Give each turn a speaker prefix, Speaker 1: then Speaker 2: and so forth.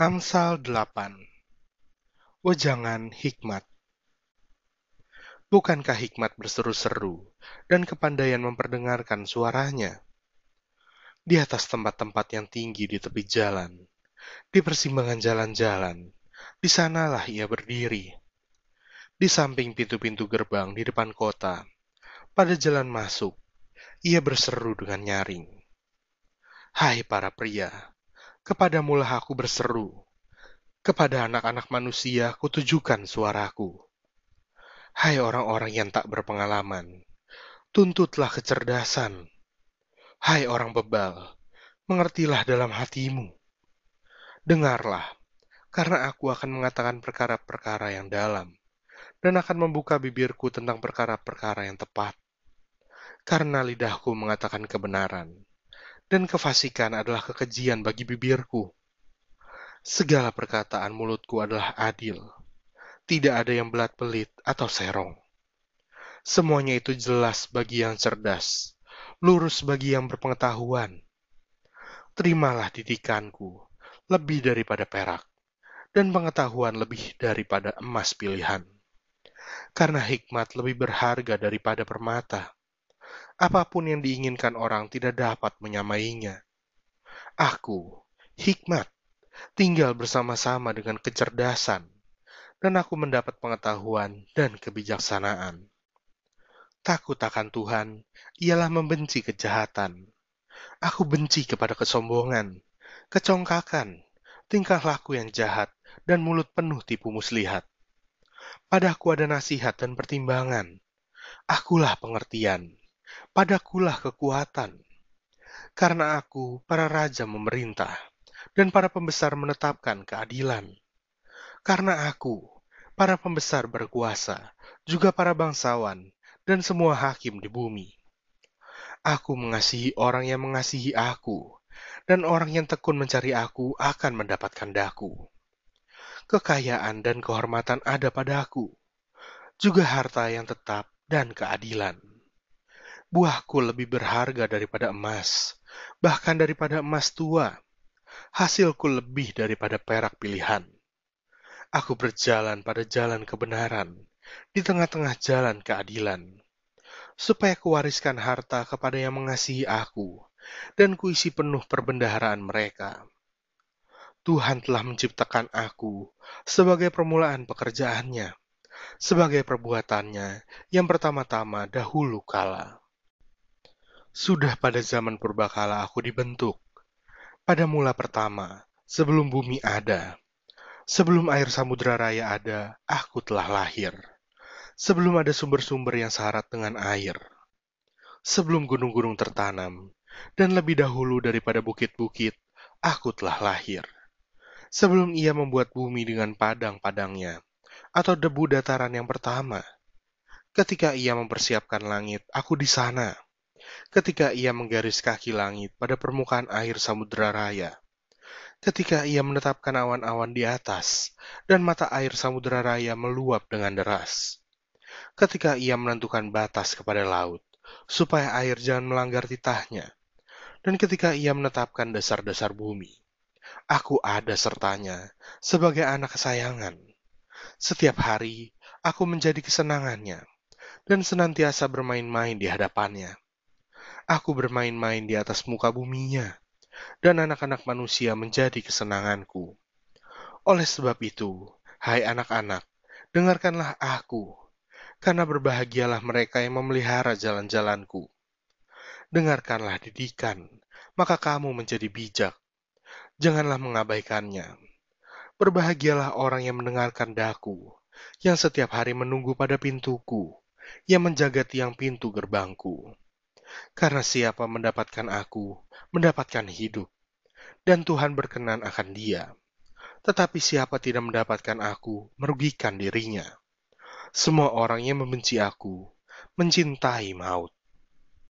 Speaker 1: Amsal 8 Wejangan hikmat Bukankah hikmat berseru-seru dan kepandaian memperdengarkan suaranya? Di atas tempat-tempat yang tinggi di tepi jalan, di persimpangan jalan-jalan, di sanalah ia berdiri. Di samping pintu-pintu gerbang di depan kota, pada jalan masuk, ia berseru dengan nyaring. Hai para pria, kepadamulah aku berseru. Kepada anak-anak manusia kutujukan suaraku. Hai orang-orang yang tak berpengalaman, tuntutlah kecerdasan. Hai orang bebal, mengertilah dalam hatimu. Dengarlah, karena aku akan mengatakan perkara-perkara yang dalam, dan akan membuka bibirku tentang perkara-perkara yang tepat. Karena lidahku mengatakan kebenaran, dan kefasikan adalah kekejian bagi bibirku. Segala perkataan mulutku adalah adil. Tidak ada yang belat-belit atau serong. Semuanya itu jelas bagi yang cerdas, lurus bagi yang berpengetahuan. Terimalah didikanku lebih daripada perak, dan pengetahuan lebih daripada emas pilihan. Karena hikmat lebih berharga daripada permata Apa pun yang diinginkan orang tidak dapat menyamainya. Aku, hikmat, tinggal bersama-sama dengan kecerdasan, dan aku mendapat pengetahuan dan kebijaksanaan. Takut akan Tuhan ialah membenci kejahatan. Aku benci kepada kesombongan, kecongkakan, tingkah laku yang jahat, dan mulut penuh tipu muslihat. Padaku ada nasihat dan pertimbangan. Akulah pengertian padakulah kekuatan. Karena aku, para raja memerintah, dan para pembesar menetapkan keadilan. Karena aku, para pembesar berkuasa, juga para bangsawan, dan semua hakim di bumi. Aku mengasihi orang yang mengasihi aku, dan orang yang tekun mencari aku akan mendapatkan daku. Kekayaan dan kehormatan ada padaku, juga harta yang tetap dan keadilan Buahku lebih berharga daripada emas, bahkan daripada emas tua. Hasilku lebih daripada perak pilihan. Aku berjalan pada jalan kebenaran, di tengah-tengah jalan keadilan, supaya kuwariskan harta kepada yang mengasihi aku, dan kuisi penuh perbendaharaan mereka. Tuhan telah menciptakan aku sebagai permulaan pekerjaannya, sebagai perbuatannya yang pertama-tama dahulu kala. Sudah pada zaman purbakala aku dibentuk. Pada mula pertama, sebelum bumi ada. Sebelum air samudera raya ada, aku telah lahir. Sebelum ada sumber-sumber yang syarat dengan air. Sebelum gunung-gunung tertanam, dan lebih dahulu daripada bukit-bukit, aku telah lahir. Sebelum ia membuat bumi dengan padang-padangnya, atau debu dataran yang pertama. Ketika ia mempersiapkan langit, aku di sana ketika ia menggaris kaki langit pada permukaan air samudera raya. Ketika ia menetapkan awan-awan di atas, dan mata air samudera raya meluap dengan deras. Ketika ia menentukan batas kepada laut, supaya air jangan melanggar titahnya. Dan ketika ia menetapkan dasar-dasar bumi, aku ada sertanya sebagai anak kesayangan. Setiap hari aku menjadi kesenangannya, dan senantiasa bermain-main di hadapannya. Aku bermain-main di atas muka buminya, dan anak-anak manusia menjadi kesenanganku. Oleh sebab itu, hai anak-anak, dengarkanlah aku, karena berbahagialah mereka yang memelihara jalan-jalanku. Dengarkanlah didikan, maka kamu menjadi bijak. Janganlah mengabaikannya. Berbahagialah orang yang mendengarkan daku, yang setiap hari menunggu pada pintuku, yang menjaga tiang pintu gerbangku. Karena siapa mendapatkan aku, mendapatkan hidup, dan Tuhan berkenan akan dia. Tetapi siapa tidak mendapatkan aku, merugikan dirinya. Semua orang yang membenci aku, mencintai maut.